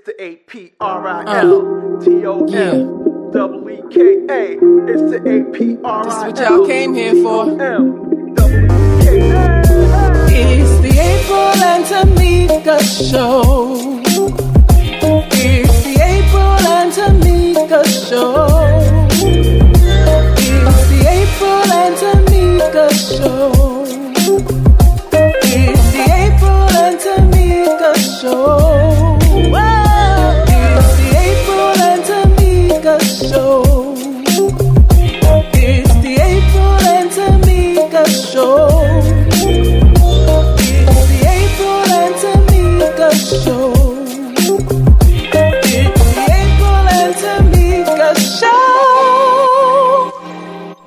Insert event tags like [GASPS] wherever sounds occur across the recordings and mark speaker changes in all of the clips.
Speaker 1: It's the A P R I L oh. T O M double E K A. It's the A P R
Speaker 2: This is what y'all came here for.
Speaker 1: M double K A.
Speaker 2: It's the April and Tomeeka show. It's the April and Tomeeka show. It's the April and Tomeeka show.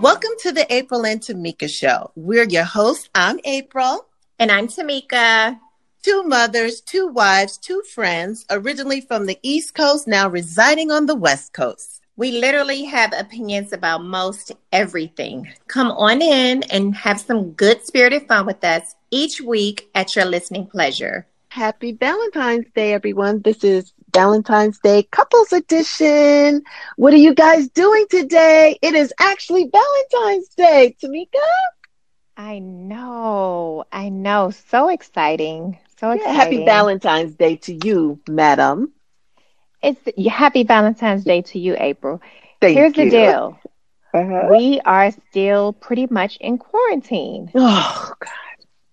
Speaker 3: Welcome to the April and Tomeeka Show. We're your hosts. I'm April.
Speaker 4: And I'm Tomeeka.
Speaker 3: Two mothers, two wives, two friends, originally from the East Coast, now residing on the West Coast.
Speaker 4: We literally have opinions about most everything. Come on in and have some good spirited fun with us each week at your listening pleasure.
Speaker 5: Happy Valentine's Day, everyone. This is Valentine's Day Couples Edition. What are you guys doing today? It is actually Valentine's Day, Tomeeka.
Speaker 4: I know. I know. So exciting. So
Speaker 5: Yeah,
Speaker 4: exciting.
Speaker 5: happy Valentine's Day to you, madam.
Speaker 4: It's happy Valentine's Day to you, April.
Speaker 5: Thank
Speaker 4: Here's
Speaker 5: you.
Speaker 4: the deal.
Speaker 5: Uh-huh.
Speaker 4: We are still pretty much in quarantine.
Speaker 5: Oh, God.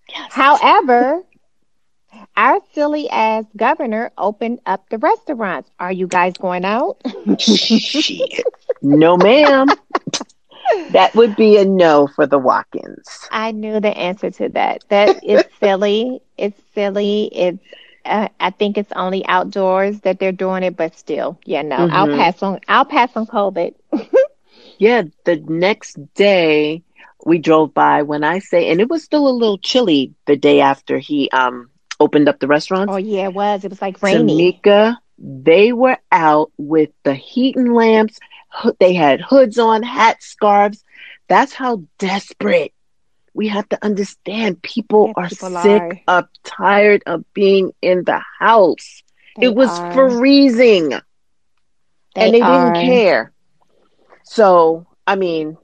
Speaker 5: Yes.
Speaker 4: However, our silly ass governor opened up the restaurants. Are you guys going out?
Speaker 5: No, ma'am. that would be a no for the walk-ins.
Speaker 4: I knew the answer to that. That is [LAUGHS] silly. It's silly. It's. Uh, I think it's only outdoors that they're doing it, but still, yeah, no. I'll
Speaker 5: Mhm.
Speaker 4: pass on. I'll pass on COVID. [LAUGHS]
Speaker 5: Yeah, the next day we drove by when I say, and it was still a little chilly the day after he um opened up the restaurants.
Speaker 4: Oh yeah, it was. It was like rainy.
Speaker 5: Tomeeka, they were out with the heating lamps. They had hoods on, hats, scarves. That's how desperate. We have to understand people
Speaker 4: Yeah,
Speaker 5: are
Speaker 4: people
Speaker 5: sick
Speaker 4: are.
Speaker 5: of tired of being in the house.
Speaker 4: They
Speaker 5: it was
Speaker 4: are.
Speaker 5: freezing
Speaker 4: They
Speaker 5: and they
Speaker 4: are.
Speaker 5: didn't care. So, I mean,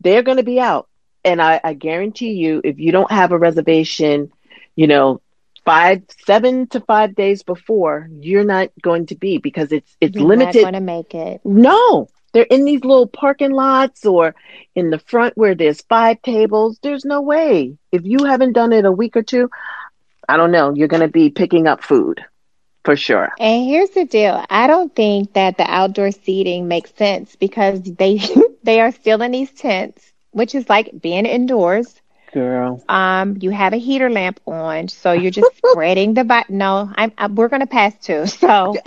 Speaker 5: they're going to be out. And I, I guarantee you, if you don't have a reservation, you know, five, seven to five days before, you're not going to be because it's it's
Speaker 4: You're
Speaker 5: limited.
Speaker 4: Not going to make it.
Speaker 5: No, they're in these little parking lots or in the front where there's five tables. There's no way. If you haven't done it a week or two, I don't know, you're going to be picking up food for sure.
Speaker 4: And here's the deal. I don't think that the outdoor seating makes sense because they [LAUGHS] they are still in these tents, which is like being indoors.
Speaker 5: Girl.
Speaker 4: Um, you have a heater lamp on, so you're just [LAUGHS] spreading the vi- no. I'm, i we're gonna pass too. [LAUGHS] So,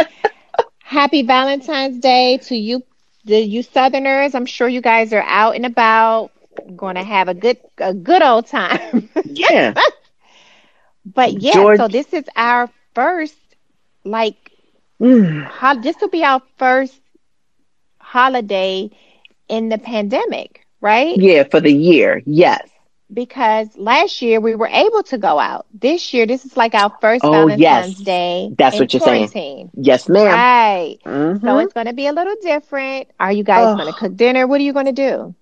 Speaker 4: happy Valentine's Day to you, the you Southerners. I'm sure you guys are out and about, going to have a good a good old time. [LAUGHS]
Speaker 5: Yeah.
Speaker 4: but yeah,
Speaker 5: George-
Speaker 4: so this is our first like
Speaker 5: Mm.
Speaker 4: ho- this will be our first holiday in the pandemic, right?
Speaker 5: Yeah, for the year. Yes.
Speaker 4: Because last year we were able to go out. This year, this is like our first
Speaker 5: Oh,
Speaker 4: Valentine's
Speaker 5: yes.
Speaker 4: Day.
Speaker 5: That's what you're saying. Yes, ma'am.
Speaker 4: Right.
Speaker 5: Mhm.
Speaker 4: So it's going to be a little different. Are you guys
Speaker 5: Oh.
Speaker 4: going to cook dinner? What are you going to do?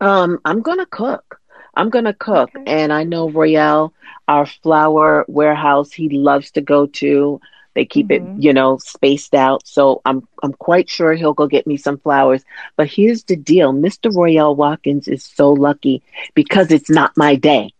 Speaker 5: Um, I'm gonna cook. I'm gonna cook,
Speaker 4: Okay.
Speaker 5: and I know Royale, our flower warehouse, he loves to go to. They keep
Speaker 4: Mhm.
Speaker 5: it, you know, spaced out. So I'm I'm quite sure he'll go get me some flowers. But here's the deal, Mr. Royale Watkins is so lucky because it's not my day.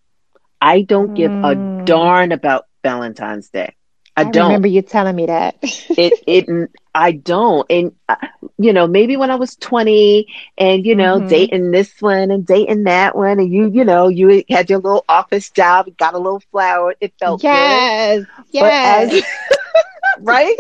Speaker 5: I don't give a
Speaker 4: Mm.
Speaker 5: darn about Valentine's Day. I, don't.
Speaker 4: remember you telling me that. [LAUGHS]
Speaker 5: it it I don't and uh, you know maybe when I was 20 and you know
Speaker 4: Mhm.
Speaker 5: dating this one and dating that one and you you know you had your little office job got a little flower it felt
Speaker 4: yes.
Speaker 5: but
Speaker 4: Yes.
Speaker 5: as [LAUGHS] right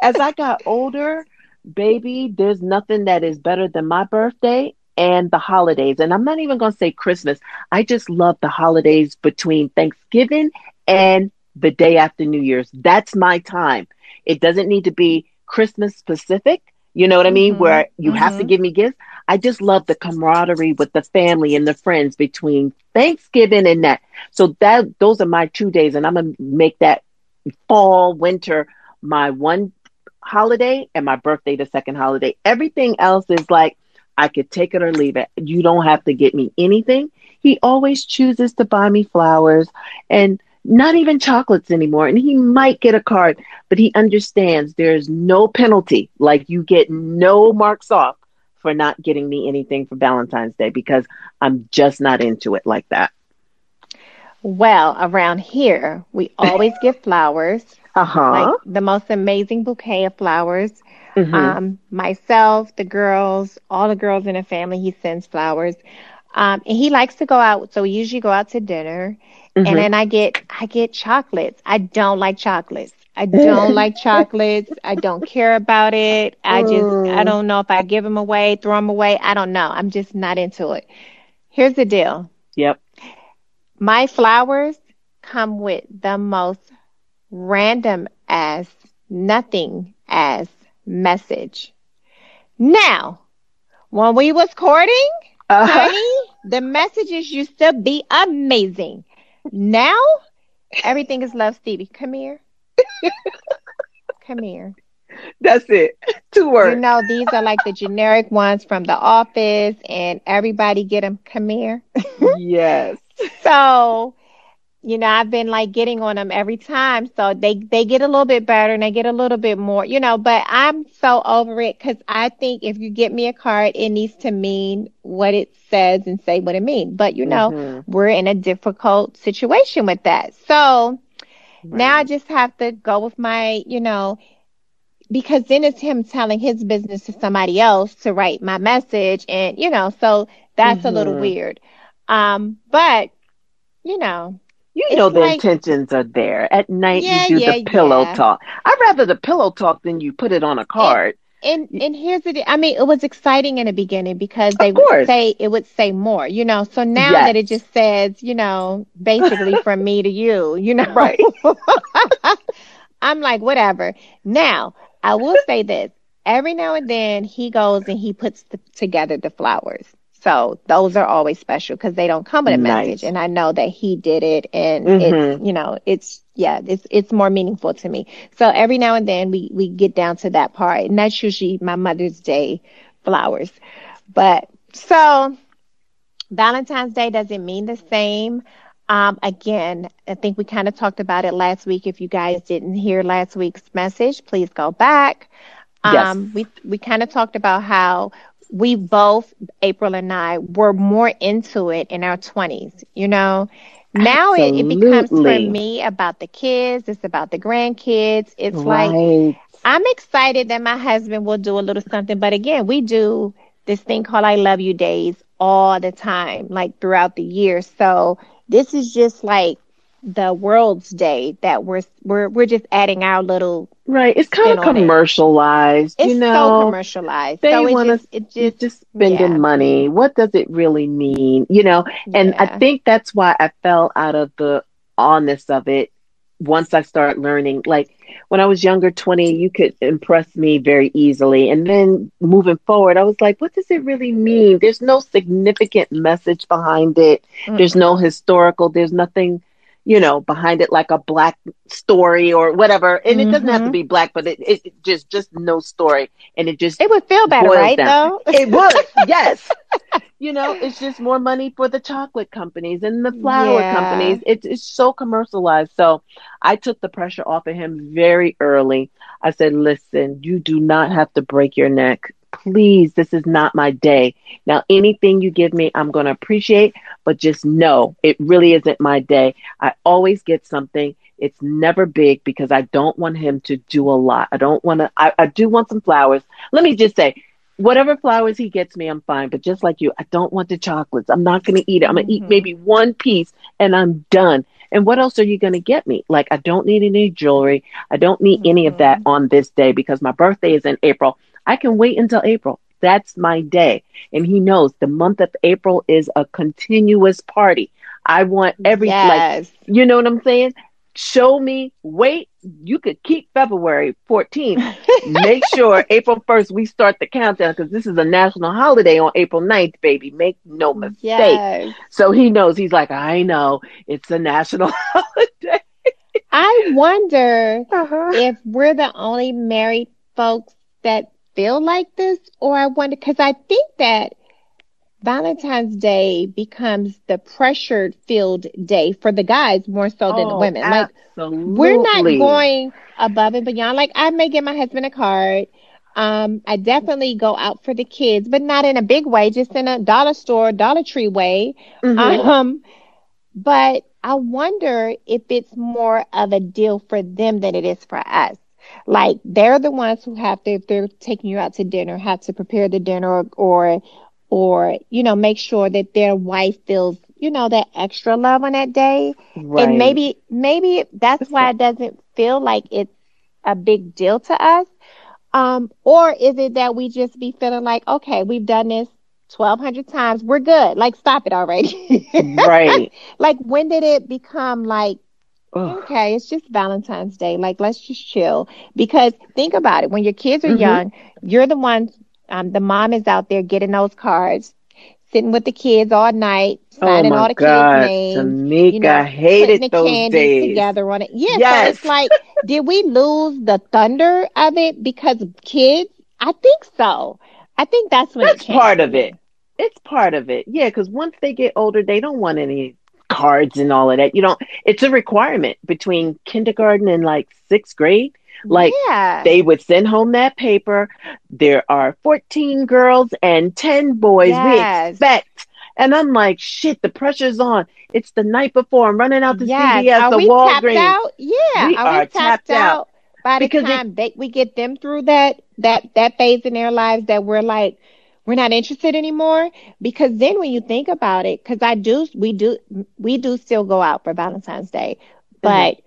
Speaker 5: as I got older baby there's nothing that is better than my birthday and the holidays and I'm not even going to say Christmas I just love the holidays between Thanksgiving and the day after New Year's that's my time it doesn't need to be Christmas specific. You know what I mean?
Speaker 4: Mhm,
Speaker 5: Where you have to
Speaker 4: mhm.
Speaker 5: give me gifts. I just love the camaraderie with the family and the friends between Thanksgiving and that. So that those are my two days, and I'm gonna make that fall, winter my one holiday and my birthday the second holiday. Everything else is like I could take it or leave it. You don't have to get me anything. He always chooses to buy me flowers and not even chocolates anymore. And he might get a card, but he understands there's no penalty. Like you get no marks off for not getting me anything for Valentine's Day because I'm just not into it like that.
Speaker 4: Well, around here, we [LAUGHS] always give flowers,
Speaker 5: Uh huh.
Speaker 4: like the most amazing bouquet of flowers.
Speaker 5: Mhm.
Speaker 4: Um, myself, the girls, all the girls in the family, he sends flowers. Um, and he likes to go out, so we usually go out to dinner.
Speaker 5: Mhm.
Speaker 4: And then I get I get chocolates. I don't like chocolates. I [LAUGHS] don't like chocolates. I don't care about it. I just I
Speaker 5: Mm.
Speaker 4: don't know if I give them away, throw them away. I don't know. I'm just not into it. Here's the deal.
Speaker 5: Yep.
Speaker 4: My flowers come with the most random as nothing as message. Now, when we was courting,
Speaker 5: Uh-huh.
Speaker 4: honey, the messages used to be amazing. Now, everything is love, Stevie. Come here. [LAUGHS] Come here.
Speaker 5: That's it. Two
Speaker 4: You
Speaker 5: words.
Speaker 4: know, these are like the generic ones from the office, and everybody get them. Come here.
Speaker 5: yes.
Speaker 4: So, you know, I've been like getting on them every time. So they they get a little bit better and they get a little bit more, you know, but I'm so over it because I think if you get me a card, it needs to mean what it says and say what it means. But you know,
Speaker 5: Mhm.
Speaker 4: we're in a difficult situation with that. So now I just have to go with my, you know, because then it's him telling his business to somebody else to write my message and you know, so that's a little
Speaker 5: Mhm.
Speaker 4: weird. Um, but you know,
Speaker 5: You know the
Speaker 4: like-
Speaker 5: intentions are there. At night
Speaker 4: Yeah,
Speaker 5: you do
Speaker 4: yeah,
Speaker 5: the pillow
Speaker 4: yeah.
Speaker 5: talk. I'd rather the pillow talk than you put it on a card.
Speaker 4: and and here's the I mean, it was exciting in the beginning because they would say it would say more, you know. So now
Speaker 5: Yes.
Speaker 4: that it just says, you know, basically [LAUGHS] from me to you, you know.
Speaker 5: Right. [LAUGHS]
Speaker 4: I'm like, whatever. Now, I will say this. Every now and then he goes and he puts the, together the flowers. So those are always special because they don't come with a
Speaker 5: Nice.
Speaker 4: message. And I know that he did it and
Speaker 5: Mhm.
Speaker 4: it's, you know, it's, yeah, it's, it's more meaningful to me. So every now and then we, we get down to that part and that's usually my Mother's Day flowers. But so Valentine's Day doesn't mean the same. Um, again, I think we kind of talked about it last week. If you guys didn't hear last week's message, please go back. Um,
Speaker 5: Yes.
Speaker 4: we we kind of talked about how we both, April and I, were more into it in our twenties. You know, now it, it becomes for me about the kids. It's about the grandkids. It's like. I'm excited that my husband will do a little something, but again, we do this thing called I love you days all the time, like throughout the year. So this is just like the world's day that we're we're we're just adding our little
Speaker 5: Right. It's kind of
Speaker 4: on it.
Speaker 5: commercialized.
Speaker 4: it's
Speaker 5: you know,
Speaker 4: so commercialized.
Speaker 5: they
Speaker 4: so it
Speaker 5: wanna-
Speaker 4: just just
Speaker 5: just spending
Speaker 4: yeah.
Speaker 5: money. What does it really mean? You know, and I think that's why I fell out of the honest of it once I started learning. Like when I was younger, 20, you could impress me very easily. And then moving forward, I was like, what does it really mean? There's no significant message behind it. There's no historical, there's nothing, you know, behind it like a black story or whatever. And it doesn't have to
Speaker 4: Mhm.
Speaker 5: be black, but it, it just just no story. And it just
Speaker 4: it would feel better, right?
Speaker 5: down.
Speaker 4: Though
Speaker 5: it would, [LAUGHS] yes. You know, it's just more money for the chocolate companies and the flower
Speaker 4: Yeah.
Speaker 5: companies. It's it's so commercialized. So I took the pressure off of him very early. I said, listen, you do not have to break your neck. Please, this is not my day. Now, anything you give me, I'm going to appreciate, but just know it really isn't my day. I always get something. It's never big because I don't want him to do a lot. I don't want to, I, I do want some flowers. Let me just say, whatever flowers he gets me, I'm fine. But just like you, I don't want the chocolates. I'm not going to eat it. I'm going to eat
Speaker 4: Mhm.
Speaker 5: maybe one piece and I'm done. And what else are you going to get me? Like, I don't need any jewelry. I don't need any of that on this day because my birthday is in April. I can wait until April. That's my day. And he knows the month of April is a continuous party. I want every, like, you know what I'm saying? Show me, wait, you could keep February 14th. [LAUGHS] Make sure April 1st we start the countdown because this is a national holiday on April 9th, baby. Make no mistake.
Speaker 4: yes.
Speaker 5: So he knows, he's like, I know it's a national [LAUGHS] holiday.
Speaker 4: I wonder
Speaker 5: Uh-huh.
Speaker 4: if we're the only married folks that feel like this, or I wonder because I think that Valentine's Day becomes the pressured filled day for the guys more so than the
Speaker 5: Oh,
Speaker 4: women. Like we're not going above and beyond. Like I may get my husband a card. Um, I definitely go out for the kids, but not in a big way, just in a dollar store, Dollar Tree way.
Speaker 5: Mhm.
Speaker 4: Um, but I wonder if it's more of a deal for them than it is for us. Like they're the ones who have to, if they're taking you out to dinner, have to prepare the dinner or, or, you know, make sure that their wife feels, you know, that extra love on that day.
Speaker 5: right.
Speaker 4: And maybe, maybe that's why it doesn't feel like it's a big deal to us. Um, or is it that we just be feeling like, okay, we've done this 1200 times. We're good. Like, stop it already. [LAUGHS]
Speaker 5: right.
Speaker 4: like, when did it become like,
Speaker 5: Ugh.
Speaker 4: okay, it's just Valentine's Day. Like, let's just chill. Because think about it. When your kids are
Speaker 5: Mhm.
Speaker 4: young, you're the ones, um, the mom is out there getting those cards, sitting with the kids all night,
Speaker 5: Oh
Speaker 4: signing
Speaker 5: my
Speaker 4: all the
Speaker 5: God,
Speaker 4: kids' names.
Speaker 5: Tomeeka,
Speaker 4: you know,
Speaker 5: I hated
Speaker 4: putting the
Speaker 5: those
Speaker 4: candies
Speaker 5: days.
Speaker 4: together on it. Yeah, so
Speaker 5: Yes.
Speaker 4: it's like, [LAUGHS] did we lose the thunder of it because of kids? I think so. I think that's when
Speaker 5: That's part of it. It's part of it. Yeah, because once they get older, they don't want any cards and all of that. You don't. It's a requirement between kindergarten and like sixth grade. Like
Speaker 4: yeah.
Speaker 5: they would send home that paper. There are 14 girls and 10 boys.
Speaker 4: Yes.
Speaker 5: We expect. And I'm like, shit, the pressure's on. It's the night before. I'm running out to
Speaker 4: yes.
Speaker 5: CVS
Speaker 4: Are
Speaker 5: or
Speaker 4: we tapped out? Yeah.
Speaker 5: We
Speaker 4: are,
Speaker 5: are
Speaker 4: we tapped,
Speaker 5: tapped
Speaker 4: out?
Speaker 5: out.
Speaker 4: by the
Speaker 5: Because it-
Speaker 4: time they, we get them through that that that phase in their lives that we're like we're not interested anymore? Because then when you think about it because i do we do we do still go out for valentine's day but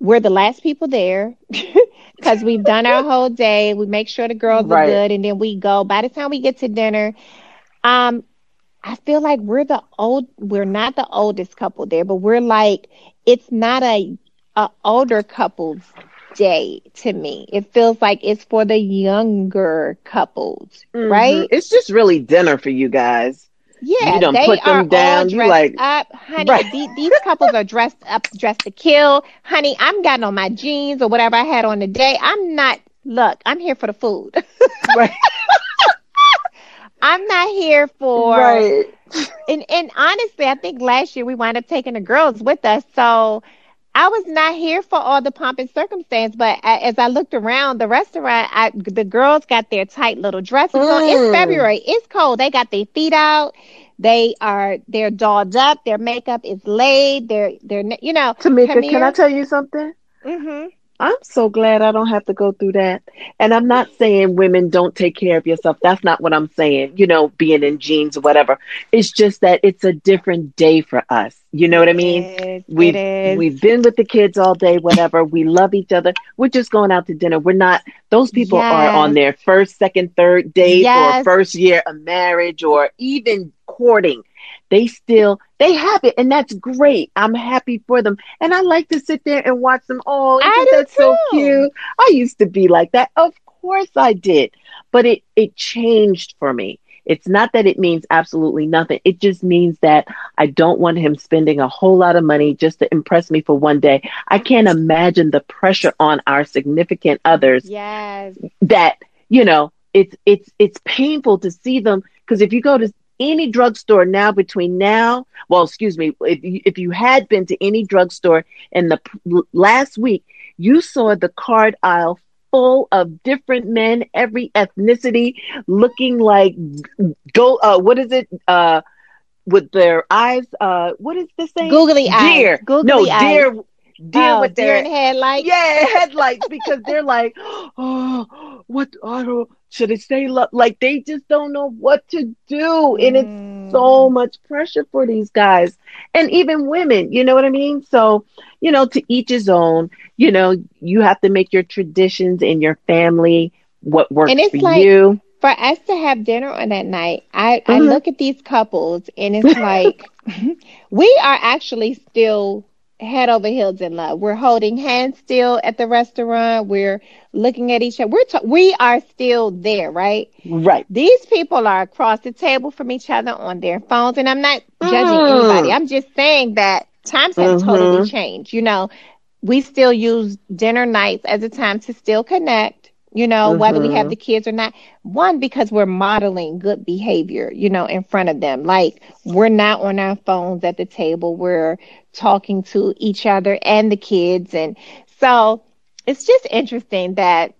Speaker 4: we're the last people there [LAUGHS] because we've done our whole day. We make sure the girls
Speaker 5: Right.
Speaker 4: are good and then we go. By the time we get to dinner um i feel like we're the old we're not the oldest couple there but we're like it's not a, a older couple's day to me it feels like it's for the younger couples
Speaker 5: Mhm.
Speaker 4: right
Speaker 5: It's just really dinner for you guys.
Speaker 4: yeah,
Speaker 5: You
Speaker 4: don't
Speaker 5: put them down, you like-
Speaker 4: up, honey.
Speaker 5: Right.
Speaker 4: the- these couples are dressed up, dressed to kill, honey. I'm got on my jeans or whatever I had on the day. I'm not. Look, I'm here for the food. [LAUGHS]
Speaker 5: Right.
Speaker 4: I'm not here for.
Speaker 5: right.
Speaker 4: And and honestly, I think last year we wound up taking the girls with us, so I was not here for all the pomp and circumstance. But as I looked around the restaurant, I, the girls got their tight little dresses on. It's
Speaker 5: Mm.
Speaker 4: February. It's cold. They got their feet out. They are they're dolled up. Their makeup is laid. They're they're you know.
Speaker 5: Tomeeka,
Speaker 4: come
Speaker 5: can I tell you something?
Speaker 4: Mhm.
Speaker 5: I'm so glad I don't have to go through that. And I'm not saying women don't take care of yourself. That's not what I'm saying, you know, being in jeans or whatever. It's just that it's a different day for us. You know what I mean?
Speaker 4: It.
Speaker 5: We've, we've been with the kids all day, whatever. we love each other. We're just going out to dinner. We're not, those people are on their first, second, third date
Speaker 4: Yes.
Speaker 5: or first year of marriage or even courting. They still, they have it and that's great. I'm happy for them. And I like to sit there and watch them. Oh,
Speaker 4: I
Speaker 5: isn't
Speaker 4: do
Speaker 5: so
Speaker 4: too.
Speaker 5: cute? I used to be like that. Of course I did. But it, it changed for me. It's not that it means absolutely nothing. It just means that I don't want him spending a whole lot of money just to impress me for one day. I can't imagine the pressure on our significant others
Speaker 4: yes.
Speaker 5: that, you know, it's it's it's painful to see them because if you go to any drugstore now between now, well, excuse me, if you, if you had been to any drugstore in the p- last week, you saw the card aisle full of different men, every ethnicity, looking like go. Uh, what is it? Uh, with their eyes. Uh, what is this saying?
Speaker 4: Googly eyes.
Speaker 5: Deer.
Speaker 4: Googly
Speaker 5: no,
Speaker 4: eyes.
Speaker 5: deer. Deer
Speaker 4: oh,
Speaker 5: with
Speaker 4: deer
Speaker 5: their
Speaker 4: in headlights.
Speaker 5: yeah, [LAUGHS] headlights because they're like, [GASPS] oh, what? I don't. Should it say love? Like they just don't know what to do, and it's
Speaker 4: Mm.
Speaker 5: so much pressure for these guys, and even women. You know what I mean? So, you know, to each his own. You know, you have to make your traditions in your family what works
Speaker 4: And it's
Speaker 5: for
Speaker 4: like-
Speaker 5: you.
Speaker 4: for us to have dinner on that night, I, I
Speaker 5: Mhm.
Speaker 4: look at these couples and it's [LAUGHS] like [LAUGHS] we are actually still head over heels in love. We're holding hands still at the restaurant. We're looking at each other. We're ta- we are still there, right?
Speaker 5: Right.
Speaker 4: These people are across the table from each other on their phones, and I'm not judging
Speaker 5: Mm.
Speaker 4: anybody. I'm just saying that times have
Speaker 5: Mhm.
Speaker 4: totally changed. You know, we still use dinner nights as a time to still connect. You know, whether we have
Speaker 5: Mhm.
Speaker 4: the kids or not. One, because we're modeling good behavior, you know, in front of them. Like we're not on our phones at the table. We're talking to each other and the kids. And so it's just interesting that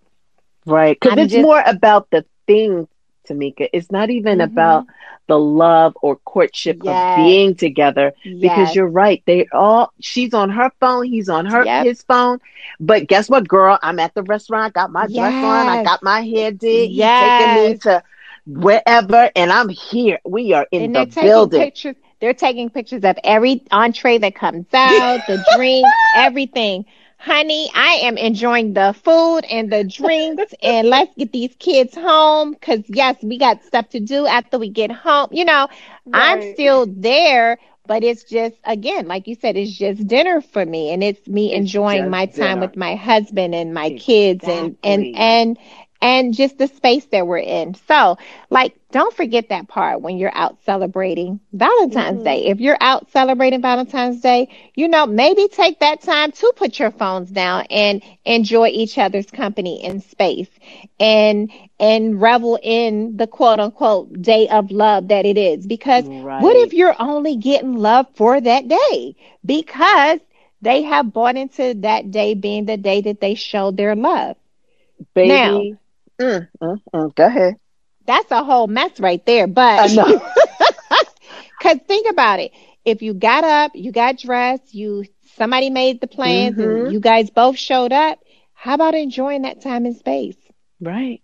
Speaker 5: Right. Because it's
Speaker 4: just-
Speaker 5: more about the thing, Tomeeka. It's not even
Speaker 4: Mhm.
Speaker 5: about the love or courtship
Speaker 4: Yes.
Speaker 5: of being together. Because you're right. They all she's on her phone, he's on her
Speaker 4: Yep.
Speaker 5: his phone. But guess what, girl? I'm at the restaurant, got my dress on, I got my hair did, he's taking me to wherever, and I'm here. We are in
Speaker 4: and
Speaker 5: the building.
Speaker 4: pictures. They're taking pictures of every entree that comes out, the drink, [LAUGHS] everything. Honey, I am enjoying the food and the drinks, [LAUGHS] and let's get these kids home because yes, we got stuff to do after we get home. You know, I'm still there, but it's just again, like you said, it's just dinner for me, and it's me
Speaker 5: It's
Speaker 4: enjoying my time
Speaker 5: dinner.
Speaker 4: with my husband and my kids, and and and and just the space that we're in. So, like, don't forget that part when you're out celebrating Valentine's
Speaker 5: Mhm.
Speaker 4: Day. If you're out celebrating Valentine's Day, you know, maybe take that time to put your phones down and enjoy each other's company and space and and revel in the quote unquote day of love that it is. Because
Speaker 5: Right.
Speaker 4: what if you're only getting love for that day? Because they have bought into that day being the day that they show their love.
Speaker 5: baby? Mm, mm, mm. Go ahead.
Speaker 4: That's a whole mess right there. But because [LAUGHS] think about it. If you got up, you got dressed, you somebody made the plans,
Speaker 5: Mhm.
Speaker 4: and you guys both showed up. How about enjoying that time and space?
Speaker 5: Right.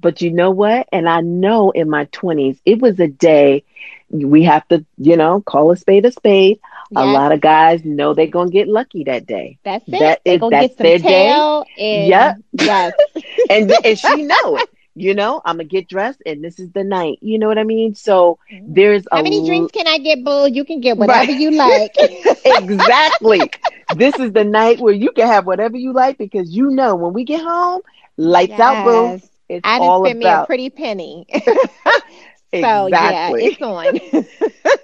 Speaker 5: But you know what? And I know in my 20s, it was a day we have to, you know, call a spade a spade. A lot of guys know they're going to get lucky that day.
Speaker 4: that's it.
Speaker 5: that
Speaker 4: gonna
Speaker 5: that's their day.
Speaker 4: and
Speaker 5: Yep.
Speaker 4: yes. [LAUGHS]
Speaker 5: And, and she know it. You know, I'm going to get dressed and this is the night. You know what I mean? So mm-hmm. there's
Speaker 4: How many
Speaker 5: l-
Speaker 4: drinks can I get, boo? You can get whatever
Speaker 5: Right.
Speaker 4: you like. [LAUGHS]
Speaker 5: exactly. this is the night where you can have whatever you like because you know when we get home, lights out, boo.
Speaker 4: Yes.
Speaker 5: It's
Speaker 4: I
Speaker 5: all
Speaker 4: didn't spend me a pretty penny. [LAUGHS] so yeah, it's [LAUGHS] on.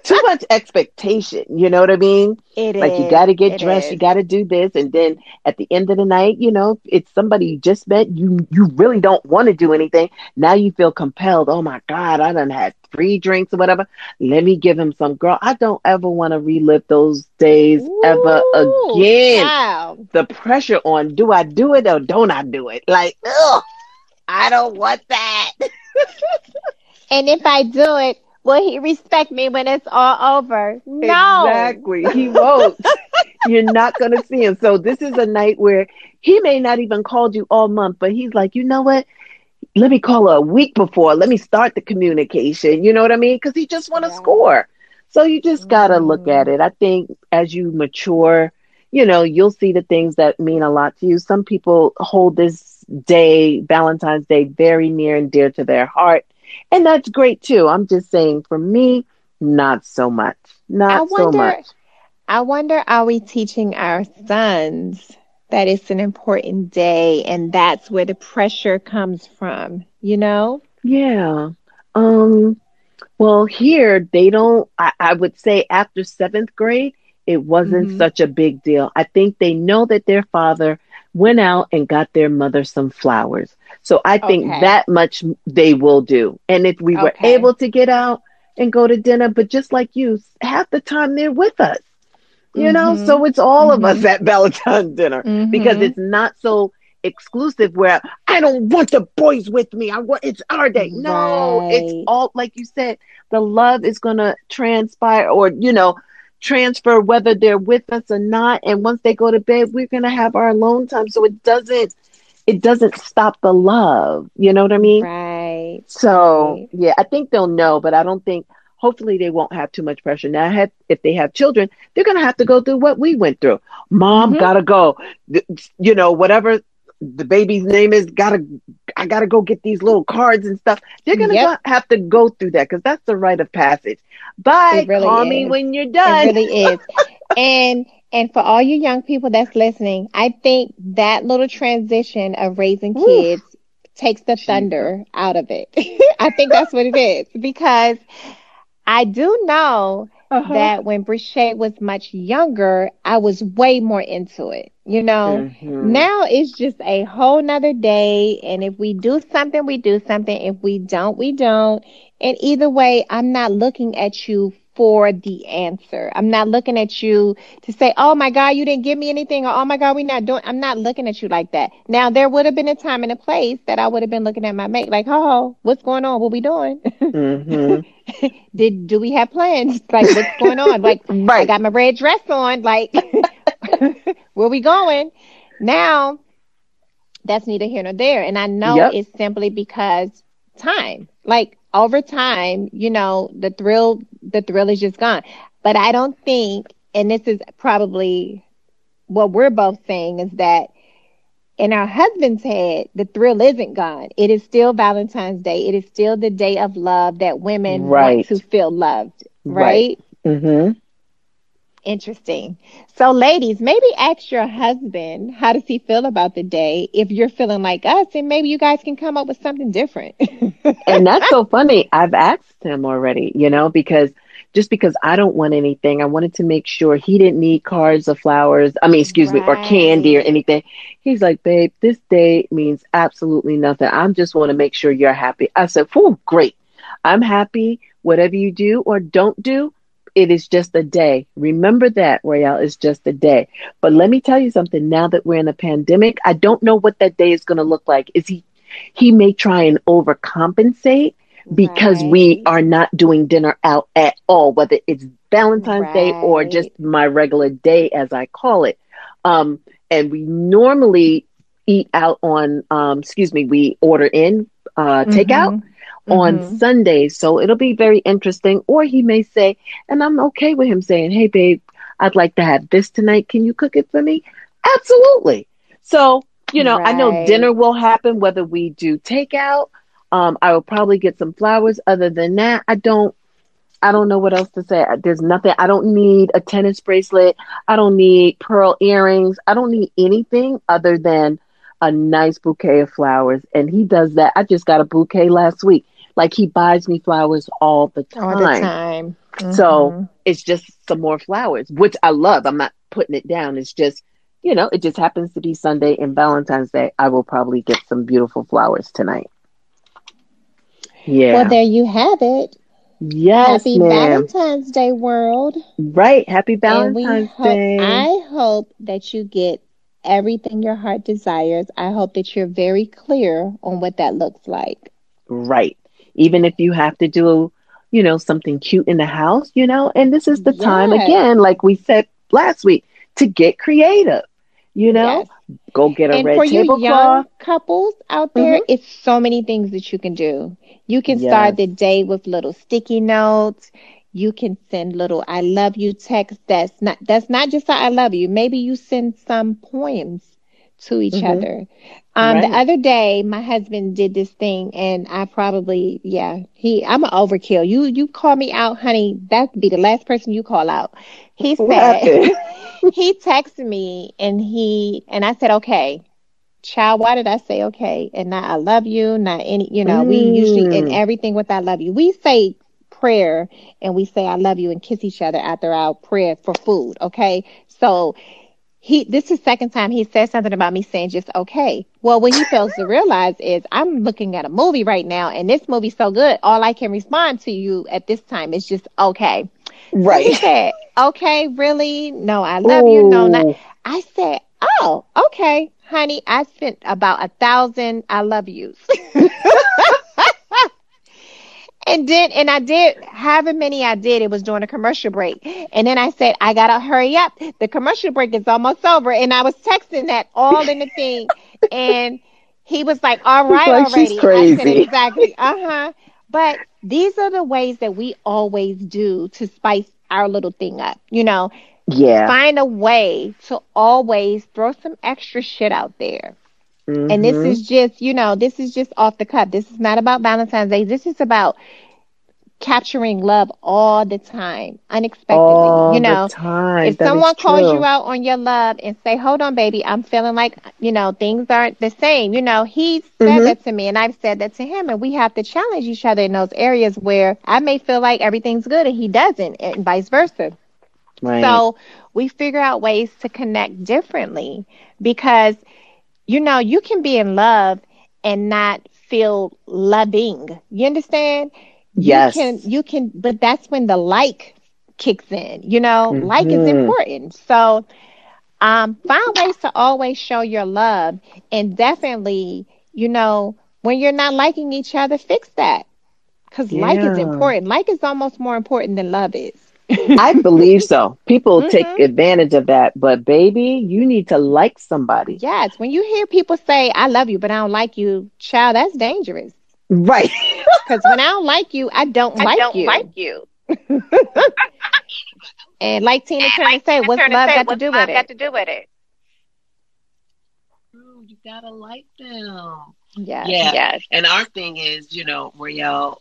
Speaker 5: too much expectation. You know what I mean?
Speaker 4: It
Speaker 5: like you got to get
Speaker 4: It
Speaker 5: dressed, you got to do this, and then at the end of the night, you know, it's somebody you just met. You you really don't want to do anything. Now you feel compelled. Oh my God, I done had three drinks or whatever. Let me give him some. Girl, I don't ever want to relive those days ever again.
Speaker 4: child.
Speaker 5: The pressure on do I do it or don't I do it? Like, ugh, I don't want that. [LAUGHS]
Speaker 4: And if I do it, will he respect me when it's all over? No.
Speaker 5: Exactly. He won't. [LAUGHS] You're not going to see him. So this is a night where he may not even called you all month, but he's like, you know what? Let me call her a week before. Let me start the communication. You know what I mean? Because he just want to
Speaker 4: Yeah.
Speaker 5: score. So you just got to look
Speaker 4: Mhm.
Speaker 5: at it. I think as you mature, you know, you'll see the things that mean a lot to you. Some people hold this day, Valentine's Day, very near and dear to their heart. And that's great too. I'm just saying for me, not so much. Not
Speaker 4: I
Speaker 5: so
Speaker 4: wonder
Speaker 5: much.
Speaker 4: I wonder are we teaching our sons that it's an important day and that's where the pressure comes from, you know?
Speaker 5: Yeah. Um, well, here they don't, I, I would say after seventh grade, it wasn't
Speaker 4: Mhm.
Speaker 5: such a big deal. I think they know that their father went out and got their mother some flowers. So I think
Speaker 4: Okay.
Speaker 5: that much they will do. And if we were able to get out and go to dinner, but just like you, half the time they're with us. You know,
Speaker 4: Mhm.
Speaker 5: so it's all of
Speaker 4: Mhm.
Speaker 5: us at Valentine's dinner because
Speaker 4: Mhm.
Speaker 5: it's not so exclusive where I don't want the boys with me. I want it's our day. No,
Speaker 4: Right.
Speaker 5: it's all like you said, the love is gonna transpire or you know, transfer whether they're with us or not. And once they go to bed, we're gonna have our alone time. So it doesn't it doesn't stop the love. You know what I mean?
Speaker 4: right.
Speaker 5: So
Speaker 4: Right.
Speaker 5: yeah, I think they'll know, but I don't think. Hopefully, they won't have too much pressure. Now, have, if they have children, they're gonna have to go through what we went through. Mom
Speaker 4: Mhm.
Speaker 5: gotta go. You know, whatever the baby's name is, gotta. I gotta go get these little cards and stuff. They're gonna
Speaker 4: Yep.
Speaker 5: go, have to go through that because that's the rite of passage. Bye.
Speaker 4: It really
Speaker 5: Call me when you're done.
Speaker 4: It really is. [LAUGHS] and and for all you young people that's listening, I think that little transition of raising
Speaker 5: Oof.
Speaker 4: kids takes the thunder out of it. [LAUGHS] I think that's what it is because I do know
Speaker 5: Uh-huh.
Speaker 4: that when Brichet was much younger, I was way more into it. You know,
Speaker 5: Mhm.
Speaker 4: now it's just a whole nother day. And if we do something, we do something. If we don't, we don't. And either way, I'm not looking at you for the answer. I'm not looking at you to say, oh my God, you didn't give me anything, or oh my God, we're not doing. I'm not looking at you like that. Now, there would have been a time and a place that I would have been looking at my mate like, oh, what's going on? What we doing?
Speaker 5: Mhm. [LAUGHS]
Speaker 4: Did do we have plans? [LAUGHS] Like, what's going on? Like, I got my red dress on. Like, [LAUGHS] where we going? Now, that's neither here nor there. And I know
Speaker 5: Yep.
Speaker 4: it's simply because time. Like over time, you know, the thrill, the thrill is just gone. But I don't think, and this is probably what we're both saying, is that in our husband's head, the thrill isn't gone. It is still Valentine's Day. It is still the day of love that women
Speaker 5: Right.
Speaker 4: want to feel loved.
Speaker 5: Right.
Speaker 4: right?
Speaker 5: Mhm.
Speaker 4: Interesting. So, ladies, maybe ask your husband how does he feel about the day if you're feeling like us, and maybe you guys can come up with something different. [LAUGHS]
Speaker 5: and that's so funny. I've asked him already, you know, because just because I don't want anything, I wanted to make sure he didn't need cards or flowers. I mean, excuse me, or candy or anything. He's like, babe, this day means absolutely nothing. I just want to make sure you're happy. I said, whew, great. I'm happy. Whatever you do or don't do, it is just a day. Remember that, Royale, it's just a day. But let me tell you something. Now that we're in a pandemic, I don't know what that day is going to look like. Is he, he may try and overcompensate because we are not doing dinner out at all, whether it's Valentine's Day or just my regular day, as I call it. Um, and we normally eat out on, um, excuse me, we order in uh, takeout
Speaker 4: Mhm.
Speaker 5: On
Speaker 4: Mhm.
Speaker 5: Sundays. So it'll be very interesting. Or he may say, and I'm okay with him saying, hey, babe, I'd like to have this tonight. Can you cook it for me? Absolutely. So, you know, I know dinner will happen whether we do takeout. Um, I will probably get some flowers. Other than that, I don't. I don't know what else to say. There's nothing. I don't need a tennis bracelet. I don't need pearl earrings. I don't need anything other than a nice bouquet of flowers. And he does that. I just got a bouquet last week. Like he buys me flowers all the time.
Speaker 4: All the time.
Speaker 5: So
Speaker 4: Mhm.
Speaker 5: it's just some more flowers, which I love. I'm not putting it down. It's just, you know, it just happens to be Sunday and Valentine's Day. I will probably get some beautiful flowers tonight. Yeah.
Speaker 4: well, there you have it.
Speaker 5: yes,
Speaker 4: Happy
Speaker 5: ma'am.
Speaker 4: Valentine's Day, world.
Speaker 5: Right. Happy Valentine's
Speaker 4: hope,
Speaker 5: Day.
Speaker 4: I hope that you get everything your heart desires. I hope that you're very clear on what that looks like.
Speaker 5: Right. Even if you have to do, you know, something cute in the house, you know, and this is the time again, like we said last week, to get creative. You know,
Speaker 4: Yes.
Speaker 5: go get a
Speaker 4: and
Speaker 5: red
Speaker 4: for you young
Speaker 5: tablecloth.
Speaker 4: couples out there,
Speaker 5: Mhm.
Speaker 4: it's so many things that you can do. You can
Speaker 5: Yes.
Speaker 4: start the day with little sticky notes. You can send little "I love you" texts. That's not that's not just a "I love you." Maybe you send some poems to each
Speaker 5: Mhm.
Speaker 4: other. Um, the other day, my husband did this thing, and I probably yeah he I'm an overkill. You you call me out, honey. That'd be the last person you call out. He said [LAUGHS] [LAUGHS] he texted me and he and I said, okay, child, why did I say okay? And not I love you, not any, you know, we usually in
Speaker 5: Mm.
Speaker 4: everything with I love you. We say prayer and we say I love you and kiss each other after our prayer for food. Okay. So he this is second time he said something about me saying just okay. Well, what he fails to realize is I'm looking at a movie right now and this movie's so good, all I can respond to you at this time is just okay. So he
Speaker 5: Right.
Speaker 4: said, okay, really? No, I love you. No, not. I said, oh, okay, honey. I spent about a thousand I love yous. [LAUGHS] and then, and I did, however many I did, it was during a commercial break. And then I said, I gotta hurry up. The commercial break is almost over. And I was texting that all in the thing. [LAUGHS] And he was like, All right,
Speaker 5: like,
Speaker 4: already.
Speaker 5: "She's
Speaker 4: I said, exactly. [LAUGHS] Uh huh. But these are the ways that we always do to spice our little thing up. You know,
Speaker 5: Yeah.
Speaker 4: find a way to always throw some extra shit out there. And this
Speaker 5: Mhm.
Speaker 4: is just, you know, this is just off the cuff. This is not about Valentine's Day. This is about capturing love all the time, unexpectedly.
Speaker 6: All
Speaker 4: you know,
Speaker 6: the time.
Speaker 4: if
Speaker 6: That
Speaker 4: someone calls you out on your love and say, "Hold on, baby, I'm feeling like you know things aren't the same," you know, he said
Speaker 6: Mhm.
Speaker 4: that to me, and I've said that to him, and we have to challenge each other in those areas where I may feel like everything's good and he doesn't, and vice versa.
Speaker 6: Right.
Speaker 4: So we figure out ways to connect differently because you know you can be in love and not feel loving. You understand?
Speaker 6: Yes.
Speaker 4: You can you can but that's when the like kicks in. You know, like is
Speaker 6: Mhm.
Speaker 4: important. So um find ways to always show your love and definitely, you know, when you're not liking each other, fix that. Cuz like is important. Like is almost more important than love is.
Speaker 6: I believe so. People take
Speaker 4: Mhm.
Speaker 6: advantage of that, but baby, you need to like somebody.
Speaker 4: Yes, when you hear people say "I love you," but I don't like you, child, that's dangerous.
Speaker 6: Right. [LAUGHS]
Speaker 4: Because when I don't like you, I don't like you.
Speaker 6: Like you. [LAUGHS]
Speaker 4: And like Tina Turner said, what's love got to do with it?
Speaker 6: Got to do with it? You gotta like them.
Speaker 4: Yeah.
Speaker 5: Yeah.
Speaker 6: Yes.
Speaker 5: And our thing is, you know, Royale,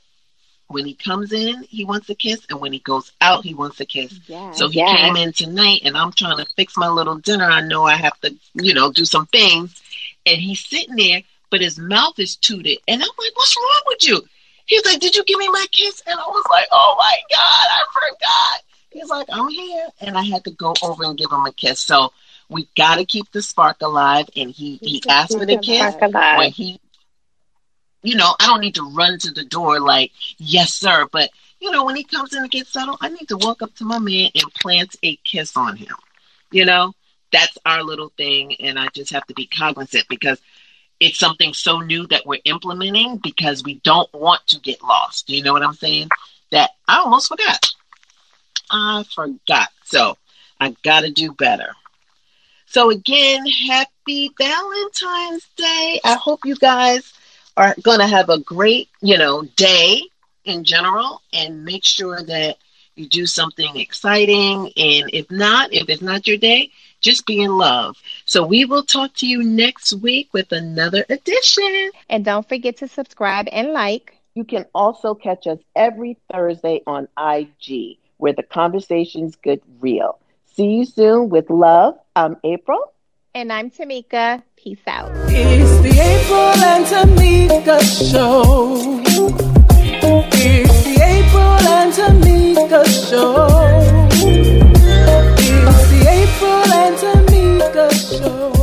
Speaker 5: when he comes in, he wants a kiss, and when he goes out, he wants a kiss.
Speaker 4: Yes.
Speaker 5: So he
Speaker 6: Yeah.
Speaker 5: came in tonight, and I'm trying to fix my little dinner. I know I have to, you know, do some things. And he's sitting there, but his mouth is tooted. And I'm like, what's wrong with you? He's like, did you give me my kiss? And I was like, oh my God, I forgot. He's like, I'm here. And I had to go over and give him a kiss. So we got to keep the spark alive. And he, he asked for the kiss when he, you know, I don't need to run to the door like, yes, sir. But, you know, when he comes in to get settled, I need to walk up to my man and plant a kiss on him. You know, that's our little thing. And I just have to be cognizant because it's something so new that we're implementing because we don't want to get lost. Do You know what I'm saying? That I almost forgot. I forgot. So I got to do better. So again, happy Valentine's Day. I hope you guys are going to have a great, you know, day in general and make sure that you do something exciting. And if not, if it's not your day, just be in love. So we will talk to you next week with another edition.
Speaker 4: And don't forget to subscribe and like.
Speaker 6: You can also catch us every Thursday on IG, where the conversations get real. See you soon with love. I'm April.
Speaker 4: And I'm Tomeeka. Peace out.
Speaker 2: It's the April and Tomeeka show. It's the April and Tomeeka show. It's the April and Tomeeka show.